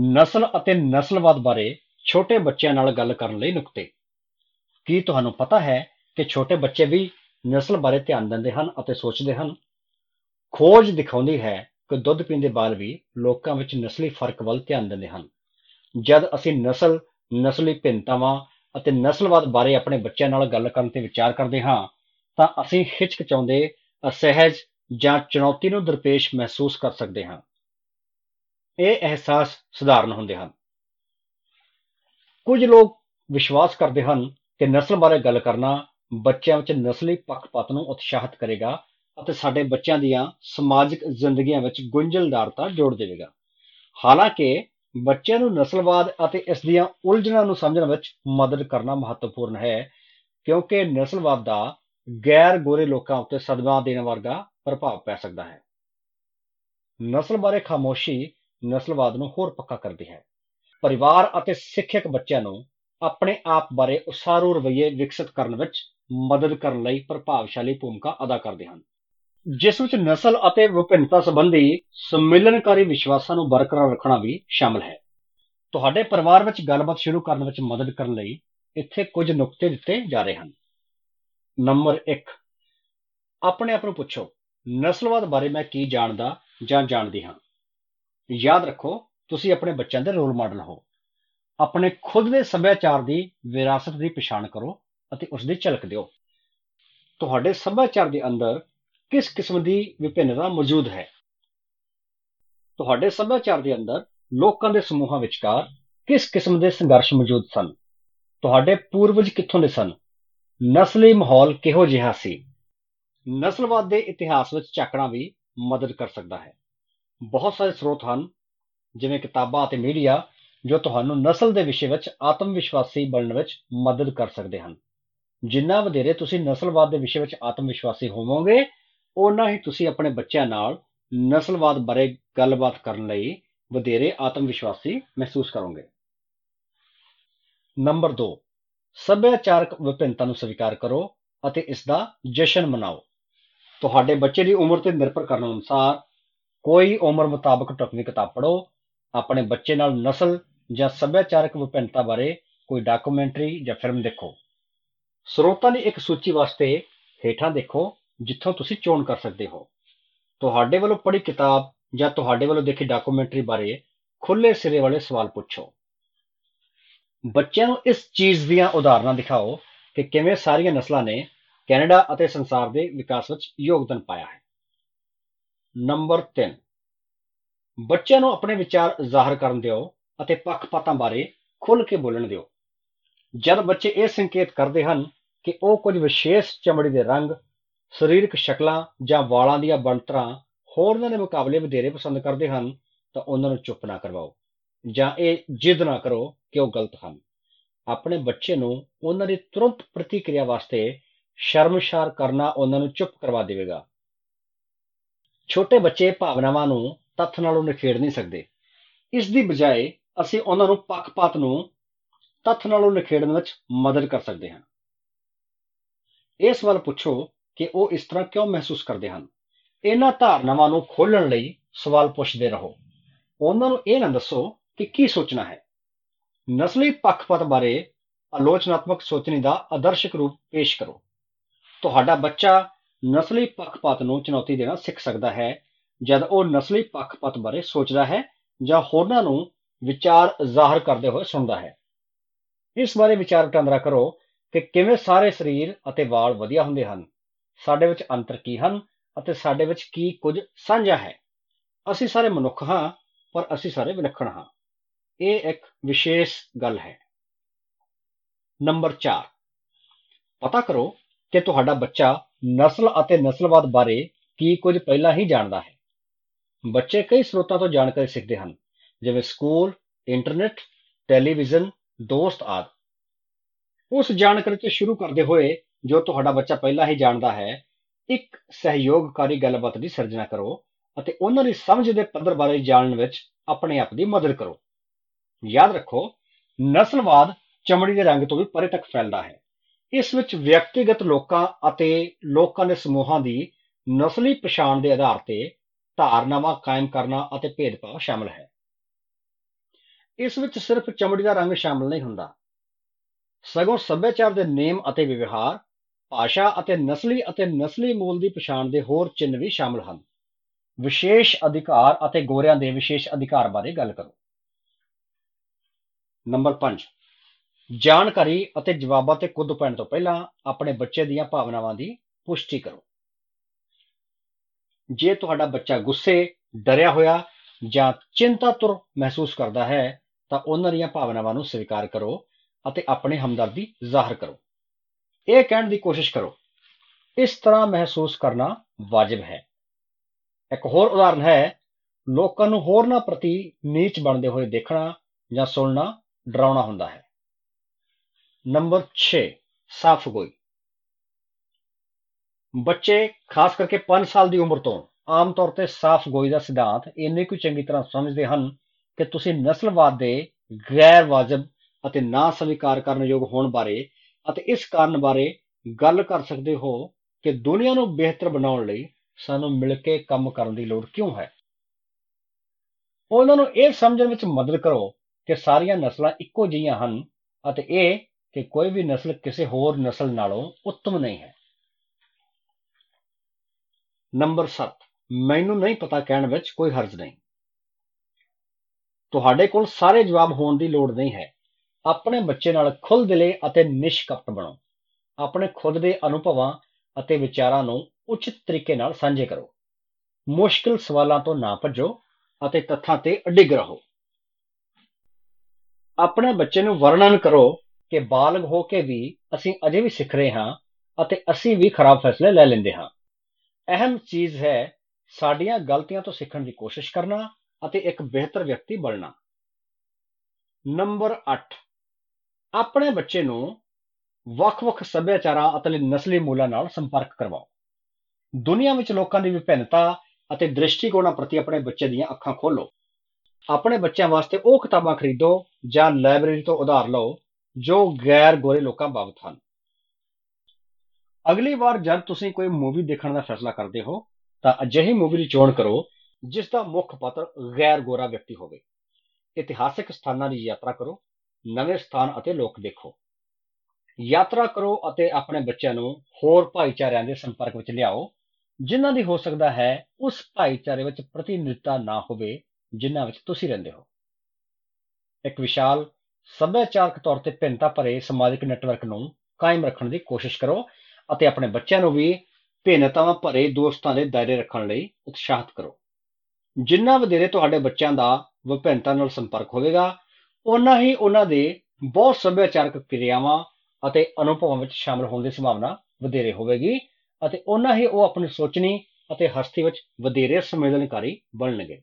ਨਸਲ ਅਤੇ ਨਸਲਵਾਦ ਬਾਰੇ ਛੋਟੇ ਬੱਚਿਆਂ ਨਾਲ ਗੱਲ ਕਰਨ ਲਈ ਨੁਕਤੇ। ਕੀ ਤੁਹਾਨੂੰ ਪਤਾ ਹੈ ਕਿ ਛੋਟੇ ਬੱਚੇ ਵੀ ਨਸਲ ਬਾਰੇ ਧਿਆਨ ਦਿੰਦੇ ਹਨ ਅਤੇ ਸੋਚਦੇ ਹਨ? ਖੋਜ ਦਿਖਾਉਂਦੀ ਹੈ ਕਿ ਦੁੱਧ ਪੀਂਦੇ ਬਾਲ ਵੀ ਲੋਕਾਂ ਵਿੱਚ ਨਸਲੀ ਫ਼ਰਕ ਵੱਲ ਧਿਆਨ ਦਿੰਦੇ ਹਨ। ਜਦ ਅਸੀਂ ਨਸਲ, ਨਸਲੀ ਭਿੰਨਤਾਵਾਂ ਅਤੇ ਨਸਲਵਾਦ ਬਾਰੇ ਆਪਣੇ ਬੱਚਿਆਂ ਨਾਲ ਗੱਲ ਕਰਨ ਤੇ ਵਿਚਾਰ ਕਰਦੇ ਹਾਂ, ਤਾਂ ਅਸੀਂ ਹਿਚਕਚਾਉਂਦੇ, ਅਸਹਿਜ ਜਾਂ ਚੁਣੌਤੀ ਨੂੰ ਦਰਪੇਸ਼ ਮਹਿਸੂਸ ਕਰ ਸਕਦੇ ਹਾਂ। ਇਹ ਅਹਿਸਾਸ ਸਧਾਰਨ ਹੁੰਦੇ ਹਨ। ਕੁਝ ਲੋਕ ਵਿਸ਼ਵਾਸ ਕਰਦੇ ਹਨ ਕਿ ਨਸਲ ਬਾਰੇ ਗੱਲ ਕਰਨਾ ਬੱਚਿਆਂ ਵਿੱਚ ਨਸਲੀ ਪੱਖਪਾਤ ਨੂੰ ਉਤਸ਼ਾਹਿਤ ਕਰੇਗਾ ਅਤੇ ਸਾਡੇ ਬੱਚਿਆਂ ਦੀਆਂ ਸਮਾਜਿਕ ਜ਼ਿੰਦਗੀਆਂ ਵਿੱਚ ਗੁੰਝਲਦਾਰਤਾ ਜੋੜ ਦੇਵੇਗਾ। ਹਾਲਾਂਕਿ ਬੱਚਿਆਂ ਨੂੰ ਨਸਲਵਾਦ ਅਤੇ ਇਸ ਦੀਆਂ ਉਲਝਣਾਂ ਨੂੰ ਸਮਝਣ ਵਿੱਚ ਮਦਦ ਕਰਨਾ ਮਹੱਤਵਪੂਰਨ ਹੈ, ਕਿਉਂਕਿ ਨਸਲਵਾਦ ਦਾ ਗੈਰ ਗੋਰੇ ਲੋਕਾਂ ਉੱਤੇ ਸਦਮਾ ਦੇਣ ਵਰਗਾ ਪ੍ਰਭਾਵ ਪੈ ਸਕਦਾ ਹੈ। ਨਸਲ ਬਾਰੇ ਖਾਮੋਸ਼ੀ ਨਸਲਵਾਦ ਨੂੰ ਹੋਰ ਪੱਕਾ ਕਰਦੀ ਹੈ। ਪਰਿਵਾਰ ਅਤੇ ਸਿੱਖਿਅਕ ਬੱਚਿਆਂ ਨੂੰ ਆਪਣੇ ਆਪ ਬਾਰੇ ਉਸਾਰੂ ਰਵੱਈਏ ਵਿਕਸਿਤ ਕਰਨ ਵਿੱਚ ਮਦਦ ਕਰਨ ਲਈ ਪ੍ਰਭਾਵਸ਼ਾਲੀ ਭੂਮਿਕਾ ਅਦਾ ਕਰਦੇ ਹਨ। ਜਿਸ ਵਿੱਚ ਨਸਲ ਅਤੇ ਵਿਭਿੰਨਤਾ ਸੰਬੰਧੀ ਸੰਮੇਲਨਕਾਰੀ ਵਿਸ਼ਵਾਸਾਂ ਨੂੰ ਬਰਕਰਾਰ ਰੱਖਣਾ ਵੀ ਸ਼ਾਮਲ ਹੈ। ਤੁਹਾਡੇ ਪਰਿਵਾਰ ਵਿੱਚ ਗੱਲਬਾਤ ਸ਼ੁਰੂ ਕਰਨ ਵਿੱਚ ਮਦਦ ਕਰਨ ਲਈ ਇੱਥੇ ਕੁਝ ਨੁਕਤੇ ਦਿੱਤੇ ਜਾ ਰਹੇ ਹਨ। ਨੰਬਰ 1 ਆਪਣੇ ਆਪ ਨੂੰ ਪੁੱਛੋ, ਨਸਲਵਾਦ ਬਾਰੇ ਮੈਂ ਕੀ ਜਾਣਦਾ ਜਾਂ ਜਾਣਦੀ ਹਾਂ? ਯਾਦ ਰੱਖੋ, ਤੁਸੀਂ ਆਪਣੇ ਬੱਚਿਆਂ ਦੇ ਰੋਲ ਮਾਡਲ ਹੋ। ਆਪਣੇ ਖੁਦ ਦੇ ਸੱਭਿਆਚਾਰ ਦੀ ਵਿਰਾਸਤ ਦੀ ਪਛਾਣ ਕਰੋ ਅਤੇ ਉਸ ਦੀ ਝਲਕ ਦਿਓ। ਤੁਹਾਡੇ ਸੱਭਿਆਚਾਰ ਦੇ ਅੰਦਰ ਕਿਸ ਕਿਸਮ ਦੀ ਵਿਭਿੰਨਤਾ ਮੌਜੂਦ ਹੈ? ਤੁਹਾਡੇ ਸੱਭਿਆਚਾਰ ਦੇ ਅੰਦਰ ਲੋਕਾਂ ਦੇ ਸਮੂਹਾਂ ਵਿਚਕਾਰ ਕਿਸ ਕਿਸਮ ਦੇ ਸੰਘਰਸ਼ ਮੌਜੂਦ ਸਨ? ਤੁਹਾਡੇ ਪੂਰਵਜ ਕਿੱਥੋਂ ਦੇ ਸਨ? ਨਸਲੀ ਮਾਹੌਲ ਕਿਹੋ ਜਿਹਾ ਸੀ? ਨਸਲਵਾਦ ਦੇ ਇਤਿਹਾਸ ਵਿੱਚ ਝਾਕਣਾ ਵੀ ਮਦਦ ਕਰ ਸਕਦਾ ਹੈ। ਬਹੁਤ ਸਾਰੇ ਸਰੋਤ ਹਨ, ਜਿਵੇਂ ਕਿਤਾਬਾਂ ਅਤੇ ਮੀਡੀਆ, ਜੋ ਤੁਹਾਨੂੰ ਨਸਲ ਦੇ ਵਿਸ਼ੇ ਵਿੱਚ, ਆਤਮ ਵਿਸ਼ਵਾਸੀ ਬਣਨ ਵਿੱਚ ਮਦਦ ਕਰ ਸਕਦੇ ਹਨ। ਜਿੰਨਾ ਵਧੇਰੇ ਤੁਸੀਂ ਨਸਲਵਾਦ ਦੇ ਵਿਸ਼ੇ ਵਿੱਚ ਆਤਮ ਵਿਸ਼ਵਾਸੀ ਹੋਵੋਗੇ ਉਨਾ ਹੀ ਤੁਸੀਂ ਆਪਣੇ ਬੱਚਿਆਂ ਨਾਲ ਨਸਲਵਾਦ ਬਾਰੇ ਗੱਲਬਾਤ ਕਰਨ ਲਈ ਵਧੇਰੇ ਆਤਮ ਵਿਸ਼ਵਾਸੀ ਮਹਿਸੂਸ ਕਰੋਗੇ। ਨੰਬਰ 2 ਸੱਭਿਆਚਾਰਕ ਵਿਭਿੰਨਤਾ ਨੂੰ ਸਵੀਕਾਰ ਕਰੋ ਅਤੇ ਇਸ ਦਾ ਜਸ਼ਨ ਮਨਾਓ। ਤੁਹਾਡੇ ਬੱਚੇ ਦੀ ਉਮਰ ਤੇ ਨਿਰਭਰ ਕਰਨ ਅਨੁਸਾਰ ਕੋਈ ਉਮਰ ਮੁਤਾਬਕ ਟੁਕਵੀਂ ਕਿਤਾਬ ਪੜ੍ਹੋ, ਆਪਣੇ ਬੱਚੇ ਨਾਲ ਨਸਲ ਜਾਂ ਸੱਭਿਆਚਾਰਕ ਵਿਭਿੰਨਤਾ ਬਾਰੇ ਕੋਈ ਡਾਕੂਮੈਂਟਰੀ ਜਾਂ ਫਿਲਮ ਦੇਖੋ। ਸਰੋਤਾਂ ਦੀ ਇੱਕ ਸੂਚੀ ਵਾਸਤੇ ਹੇਠਾਂ ਦੇਖੋ, ਜਿੱਥੋਂ ਤੁਸੀਂ ਚੋਣ ਕਰ ਸਕਦੇ ਹੋ। ਤੁਹਾਡੇ ਵੱਲੋਂ ਪੜ੍ਹੀ ਕਿਤਾਬ ਜਾਂ ਤੁਹਾਡੇ ਵੱਲੋਂ ਦੇਖੀ ਡਾਕੂਮੈਂਟਰੀ ਬਾਰੇ ਖੁੱਲੇ ਸਿਰੇ ਵਾਲੇ ਸਵਾਲ ਪੁੱਛੋ। ਬੱਚਿਆਂ ਨੂੰ ਇਸ ਚੀਜ਼ ਦੀਆਂ ਉਦਾਹਰਨਾਂ ਦਿਖਾਓ ਕਿ ਕਿਵੇਂ ਸਾਰੀਆਂ ਨਸਲਾਂ ਨੇ ਕੈਨੇਡਾ ਅਤੇ ਸੰਸਾਰ ਦੇ ਵਿਕਾਸ ਵਿੱਚ ਯੋਗਦਾਨ ਪਾਇਆ ਹੈ। ਨੰਬਰ 3 ਬੱਚਿਆਂ ਨੂੰ ਆਪਣੇ ਵਿਚਾਰ ਜ਼ਾਹਰ ਕਰਨ ਦਿਓ ਅਤੇ ਪੱਖਪਾਤਾਂ ਬਾਰੇ ਖੁੱਲ੍ਹ ਕੇ ਬੋਲਣ ਦਿਓ। ਜਦ ਬੱਚੇ ਇਹ ਸੰਕੇਤ ਕਰਦੇ ਹਨ ਕਿ ਉਹ ਕੁਝ ਵਿਸ਼ੇਸ਼ ਚਮੜੀ ਦੇ ਰੰਗ, ਸਰੀਰਕ ਸ਼ਕਲਾਂ ਜਾਂ ਵਾਲਾਂ ਦੀਆਂ ਬਣਤਰਾਂ ਹੋਰਨਾਂ ਦੇ ਮੁਕਾਬਲੇ ਵਧੇਰੇ ਪਸੰਦ ਕਰਦੇ ਹਨ, ਤਾਂ ਉਹਨਾਂ ਨੂੰ ਚੁੱਪ ਨਾ ਕਰਵਾਓ ਜਾਂ ਇਹ ਜਿੱਦ ਨਾ ਕਰੋ ਕਿ ਉਹ ਗਲਤ ਹਨ। ਆਪਣੇ ਬੱਚੇ ਨੂੰ ਉਹਨਾਂ ਦੀ ਤੁਰੰਤ ਪ੍ਰਤੀਕਿਰਿਆ ਵਾਸਤੇ ਸ਼ਰਮਸ਼ਾਰ ਕਰਨਾ ਉਹਨਾਂ ਨੂੰ ਚੁੱਪ ਕਰਵਾ ਦੇਵੇਗਾ। ਛੋਟੇ ਬੱਚੇ ਭਾਵਨਾਵਾਂ ਨੂੰ ਤੱਥ ਨਾਲੋਂ ਨਿਖੇੜ ਨਹੀਂ ਸਕਦੇ। ਇਸ ਦੀ ਬਜਾਏ ਅਸੀਂ ਉਹਨਾਂ ਨੂੰ ਪੱਖਪਾਤ ਨੂੰ ਤੱਥ ਨਾਲੋਂ ਨਿਖੇੜਨ ਵਿੱਚ ਮਦਦ ਕਰ ਸਕਦੇ ਹਾਂ। ਇਸ ਵੱਲ ਪੁੱਛੋ ਕਿ ਉਹ ਇਸ ਤਰ੍ਹਾਂ ਕਿਉਂ ਮਹਿਸੂਸ ਕਰਦੇ ਹਨ? ਇਹਨਾਂ ਧਾਰਨਾਵਾਂ ਨੂੰ ਖੋਲਣ ਲਈ ਸਵਾਲ ਪੁੱਛਦੇ ਰਹੋ। ਉਹਨਾਂ ਨੂੰ ਇਹ ਨਾ ਦੱਸੋ ਕਿ ਕੀ ਸੋਚਣਾ ਹੈ। ਨਸਲੀ ਪੱਖਪਾਤ ਬਾਰੇ ਆਲੋਚਨਾਤਮਕ ਸੋਚਣੀ ਦਾ ਆਦਰਸ਼ਕ ਰੂਪ ਪੇਸ਼ ਕਰੋ। ਤੁਹਾਡਾ ਬੱਚਾ ਨਸਲੀ ਪੱਖਪਾਤ ਨੂੰ ਚੁਣੌਤੀ ਦੇਣਾ ਸਿੱਖ ਸਕਦਾ ਹੈ। ਜਦ ਉਹ ਨਸਲੀ ਪੱਖਪਾਤ ਬਾਰੇ ਸੋਚਦਾ ਹੈ ਜਾਂ ਹੋਰਨਾਂ ਨੂੰ ਵਿਚਾਰ ਜ਼ਾਹਰ ਕਰਦੇ ਹੋਏ ਸੁਣਦਾ ਹੈ। ਇਸ ਬਾਰੇ ਵਿਚਾਰ ਵਟਾਂਦਰਾ ਕਰੋ ਕਿ ਕਿਵੇਂ ਸਾਰੇ ਸਰੀਰ ਅਤੇ ਵਾਲ ਵਧੀਆ ਹੁੰਦੇ ਹਨ। ਸਾਡੇ ਵਿੱਚ ਅੰਤਰ ਕੀ ਹਨ ਅਤੇ ਸਾਡੇ ਵਿੱਚ ਕੀ ਕੁਝ ਸਾਂਝਾ ਹੈ। ਅਸੀਂ ਸਾਰੇ ਮਨੁੱਖ ਹਾਂ, ਪਰ ਅਸੀਂ ਸਾਰੇ ਵਿਲੱਖਣ ਹਾਂ। ਇਹ ਇੱਕ ਵਿਸ਼ੇਸ਼ ਗੱਲ ਹੈ। ਨੰਬਰ 4 ਪਤਾ ਕਰੋ ਕਿ ਤੁਹਾਡਾ ਬੱਚਾ ਨਸਲ ਅਤੇ ਨਸਲਵਾਦ ਬਾਰੇ ਕੀ ਕੁਝ ਪਹਿਲਾਂ ਹੀ ਜਾਣਦਾ ਹੈ। ਬੱਚੇ ਕਈ ਸਰੋਤਾਂ ਤੋਂ ਜਾਣਕਾਰੀ ਸਿੱਖਦੇ ਹਨ, ਜਿਵੇਂ ਸਕੂਲ, ਇੰਟਰਨੈਟ, ਟੈਲੀਵਿਜ਼ਨ, ਦੋਸਤ ਆਦਿ। ਉਸ ਜਾਣਕਾਰੀ ਤੋਂ ਸ਼ੁਰੂ ਕਰਦੇ ਹੋਏ ਜੋ ਤੁਹਾਡਾ ਬੱਚਾ ਪਹਿਲਾਂ ਹੀ ਜਾਣਦਾ ਹੈ, ਇੱਕ ਸਹਿਯੋਗਕਾਰੀ ਗੱਲਬਾਤ ਦੀ ਸਿਰਜਣਾ ਕਰੋ ਅਤੇ ਉਹਨਾਂ ਦੀ ਸਮਝ ਦੇ ਪੱਧਰ ਬਾਰੇ ਜਾਣਨ ਵਿੱਚ ਆਪਣੇ ਆਪ ਦੀ ਮਦਦ ਕਰੋ। ਯਾਦ ਰੱਖੋ, ਨਸਲਵਾਦ ਚਮੜੀ ਦੇ ਰੰਗ ਤੋਂ ਵੀ ਪਰੇ ਤੱਕ ਫੈਲਦਾ ਹੈ। ਇਸ ਵਿੱਚ ਵਿਅਕਤੀਗਤ ਲੋਕਾਂ ਅਤੇ ਲੋਕਾਂ ਦੇ ਸਮੂਹਾਂ ਦੀ ਨਸਲੀ ਪਛਾਣ ਦੇ ਆਧਾਰ ਤੇ ਧਾਰਨਾਵਾਂ ਕਾਇਮ ਕਰਨਾ ਅਤੇ ਭੇਦਭਾਵ ਸ਼ਾਮਲ ਹੈ। ਇਸ ਵਿੱਚ ਸਿਰਫ ਚਮੜੀ ਦਾ ਰੰਗ ਸ਼ਾਮਲ ਨਹੀਂ ਹੁੰਦਾ। ਸਗੋਂ ਸੱਭਿਆਚਾਰ ਦੇ ਨੇਮ ਅਤੇ ਵਿਵਹਾਰ, ਭਾਸ਼ਾ ਅਤੇ ਨਸਲੀ ਅਤੇ ਨਸਲੀ ਮੂਲ ਦੀ ਪਛਾਣ ਦੇ ਹੋਰ ਚਿੰਨ੍ਹ ਵੀ ਸ਼ਾਮਲ ਹਨ। ਵਿਸ਼ੇਸ਼ ਅਧਿਕਾਰ ਅਤੇ ਗੋਰਿਆਂ ਦੇ ਵਿਸ਼ੇਸ਼ ਅਧਿਕਾਰ ਬਾਰੇ ਗੱਲ ਕਰੋ। ਨੰਬਰ 5 ਜਾਣਕਾਰੀ ਅਤੇ ਜਵਾਬਾਂ ਤੇ ਕੁੱਦ ਪੈਣ ਤੋਂ ਪਹਿਲਾਂ ਆਪਣੇ ਬੱਚੇ ਦੀਆਂ ਭਾਵਨਾਵਾਂ ਦੀ ਪੁਸ਼ਟੀ ਕਰੋ। ਜੇ ਤੁਹਾਡਾ ਬੱਚਾ ਗੁੱਸੇ, ਡਰਿਆ ਹੋਇਆ ਜਾਂ ਚਿੰਤਾਤੁਰ ਮਹਿਸੂਸ ਕਰਦਾ ਹੈ, ਤਾਂ ਉਹਨਾਂ ਦੀਆਂ ਭਾਵਨਾਵਾਂ ਨੂੰ ਸਵੀਕਾਰ ਕਰੋ ਅਤੇ ਆਪਣੀ ਹਮਦਰਦੀ ਜ਼ਾਹਰ ਕਰੋ। ਇਹ ਕਹਿਣ ਦੀ ਕੋਸ਼ਿਸ਼ ਕਰੋ, ਇਸ ਤਰ੍ਹਾਂ ਮਹਿਸੂਸ ਕਰਨਾ ਵਾਜਬ ਹੈ। ਇੱਕ ਹੋਰ ਉਦਾਹਰਨ ਹੈ, ਲੋਕਾਂ ਨੂੰ ਹੋਰਨਾਂ ਪ੍ਰਤੀ ਨੀਚ ਬਣਦੇ ਹੋਏ ਦੇਖਣਾ ਜਾਂ ਸੁਣਨਾ ਡਰਾਉਣਾ ਹੁੰਦਾ ਹੈ। ਨੰਬਰ 6 ਸਾਫਗੋਈ ਬੱਚੇ, ਖਾਸ ਕਰਕੇ 5 ਸਾਲ ਦੀ ਉਮਰ ਤੋਂ, ਆਮ ਤੌਰ ਤੇ ਸਾਫਗੋਈ ਦਾ ਸਿਧਾਂਤ ਇੰਨੇ ਕੁ ਚੰਗੀ ਤਰ੍ਹਾਂ ਸਮਝਦੇ ਹਨ ਕਿ ਤੁਸੀਂ ਨਸਲਵਾਦ ਦੇ ਗੈਰ ਵਾਜਬ ਅਤੇ ਨਾ ਸਵੀਕਾਰ ਕਰਨ ਯੋਗ ਹੋਣ ਬਾਰੇ ਅਤੇ ਇਸ ਕਾਰਨ ਬਾਰੇ ਗੱਲ ਕਰ ਸਕਦੇ ਹੋ ਕਿ ਦੁਨੀਆ ਨੂੰ ਬਿਹਤਰ ਬਣਾਉਣ ਲਈ ਸਾਨੂੰ ਮਿਲ ਕੇ ਕੰਮ ਕਰਨ ਦੀ ਲੋੜ ਕਿਉਂ ਹੈ। ਉਹਨਾਂ ਨੂੰ ਇਹ ਸਮਝਣ ਵਿੱਚ ਮਦਦ ਕਰੋ ਕਿ ਸਾਰੀਆਂ ਨਸਲਾਂ ਇੱਕੋ ਜਿਹੀਆਂ ਹਨ ਅਤੇ ਇਹ ਕਿ ਕੋਈ ਵੀ ਨਸਲ ਕਿਸੇ ਹੋਰ ਨਸਲ ਨਾਲੋਂ ਉੱਤਮ ਨਹੀਂ ਹੈ। ਨੰਬਰ 7 ਮੈਨੂੰ ਨਹੀਂ ਪਤਾ ਕਹਿਣ ਵਿੱਚ ਕੋਈ ਹਰਜ ਨਹੀਂ। ਤੁਹਾਡੇ ਕੋਲ ਸਾਰੇ ਜਵਾਬ ਹੋਣ ਦੀ ਲੋੜ ਨਹੀਂ ਹੈ। ਆਪਣੇ ਬੱਚੇ ਨਾਲ ਖੁੱਲ੍ਹ ਦਿਲੇ ਅਤੇ ਨਿਸ਼ਕਪਟ ਬਣੋ। ਆਪਣੇ ਖੁਦ ਦੇ ਅਨੁਭਵਾਂ ਅਤੇ ਵਿਚਾਰਾਂ ਨੂੰ ਉਚਿਤ ਤਰੀਕੇ ਨਾਲ ਸਾਂਝੇ ਕਰੋ। ਮੁਸ਼ਕਿਲ ਸਵਾਲਾਂ ਤੋਂ ਨਾ ਭੱਜੋ ਅਤੇ ਤੱਥਾਂ ਤੇ ਅਡਿੱਗ ਰਹੋ। ਆਪਣੇ ਬੱਚੇ ਨੂੰ ਵਰਣਨ ਕਰੋ ਕਿ ਬਾਲਗ ਹੋ ਕੇ ਵੀ ਅਸੀਂ ਅਜੇ ਵੀ ਸਿੱਖ ਰਹੇ ਹਾਂ ਅਤੇ ਅਸੀਂ ਵੀ ਖਰਾਬ ਫੈਸਲੇ ਲੈ ਲੈਂਦੇ ਹਾਂ। ਅਹਿਮ ਚੀਜ਼ ਹੈ ਸਾਡੀਆਂ ਗਲਤੀਆਂ ਤੋਂ ਸਿੱਖਣ ਦੀ ਕੋਸ਼ਿਸ਼ ਕਰਨਾ ਅਤੇ ਇੱਕ ਬਿਹਤਰ ਵਿਅਕਤੀ ਬਣਨਾ। ਨੰਬਰ 8 ਆਪਣੇ ਬੱਚੇ ਨੂੰ ਵੱਖ-ਵੱਖ ਸੱਭਿਆਚਾਰਾਂ ਅਤੇ ਨਸਲੀ ਮੂਲਾਂ ਨਾਲ ਸੰਪਰਕ ਕਰਵਾਓ। ਦੁਨੀਆ ਵਿੱਚ ਲੋਕਾਂ ਦੀ ਵਿਭਿੰਨਤਾ ਅਤੇ ਦ੍ਰਿਸ਼ਟੀਕੋਣਾਂ ਪ੍ਰਤੀ ਆਪਣੇ ਬੱਚੇ ਦੀਆਂ ਅੱਖਾਂ ਖੋਲੋ ਆਪਣੇ ਬੱਚਿਆਂ ਵਾਸਤੇ ਉਹ ਕਿਤਾਬਾਂ ਖਰੀਦੋ ਜਾਂ ਲਾਇਬ੍ਰੇਰੀ ਤੋਂ ਉਧਾਰ ਲਓ ਜੋ ਗੈਰ ਗੋਰੇ ਲੋਕਾਂ ਬਾਬਤ ਹਨ। ਅਗਲੀ ਵਾਰ ਜਦ ਤੁਸੀਂ ਕੋਈ ਮੂਵੀ ਦੇਖਣ ਦਾ ਫੈਸਲਾ ਕਰਦੇ ਹੋ, ਤਾਂ ਅਜਿਹੀ ਮੂਵੀ ਦੀ ਚੋਣ ਕਰੋ, ਜਿਸ ਦਾ ਮੁੱਖ ਪਾਤਰ ਗੈਰ ਗੋਰਾ ਵਿਅਕਤੀ ਹੋਵੇ। ਇਤਿਹਾਸਕ ਸਥਾਨਾਂ ਦੀ ਯਾਤਰਾ ਕਰੋ, ਨਵੇਂ ਸਥਾਨ ਅਤੇ ਲੋਕ ਦੇਖੋ। ਯਾਤਰਾ ਕਰੋ ਅਤੇ ਆਪਣੇ ਬੱਚਿਆਂ ਨੂੰ ਹੋਰ ਭਾਈਚਾਰਿਆਂ ਦੇ ਸੰਪਰਕ ਵਿੱਚ ਲਿਆਓ, ਜਿਨ੍ਹਾਂ ਦੀ ਹੋ ਸਕਦਾ ਹੈ ਉਸ ਭਾਈਚਾਰੇ ਵਿੱਚ ਪ੍ਰਤੀਨਿਧਤਾ ਨਾ ਹੋਵੇ, ਜਿਨ੍ਹਾਂ ਵਿੱਚ ਤੁਸੀਂ ਰਹਿੰਦੇ ਹੋ। ਇੱਕ ਵਿਸ਼ਾਲ ਸੱਭਿਆਚਾਰਕ ਤੌਰ ਤੇ ਭਿੰਨਤਾ ਭਰੇ ਸਮਾਜਿਕ ਨੈਟਵਰਕ ਨੂੰ ਕਾਇਮ ਰੱਖਣ ਦੀ ਕੋਸ਼ਿਸ਼ ਕਰੋ ਅਤੇ ਆਪਣੇ ਬੱਚਿਆਂ ਨੂੰ ਵੀ ਭਿੰਨਤਾਵਾਂ ਭਰੇ ਦੋਸਤਾਂ ਦੇ ਦਾਇਰੇ ਰੱਖਣ ਲਈ ਉਤਸ਼ਾਹਿਤ ਕਰੋ। ਜਿੰਨਾ ਵਧੇਰੇ ਤੁਹਾਡੇ ਬੱਚਿਆਂ ਦਾ ਵਿਭਿੰਨਤਾ ਨਾਲ ਸੰਪਰਕ ਹੋਵੇਗਾ ਉਨਾ ਹੀ ਉਹਨਾਂ ਦੇ ਬਹੁਤ ਸੱਭਿਆਚਾਰਕ ਕਿਰਿਆਵਾਂ ਅਤੇ ਅਨੁਭਵਾਂ ਵਿੱਚ ਸ਼ਾਮਲ ਹੋਣ ਦੀ ਸੰਭਾਵਨਾ ਵਧੇਰੇ ਹੋਵੇਗੀ ਅਤੇ ਉਹਨਾਂ ਹੀ ਉਹ ਆਪਣੀ ਸੋਚਣੀ ਅਤੇ ਹਸਤੀ ਵਿੱਚ ਵਧੇਰੇ ਸੰਵੇਦਨਕਾਰੀ ਬਣਨਗੇ।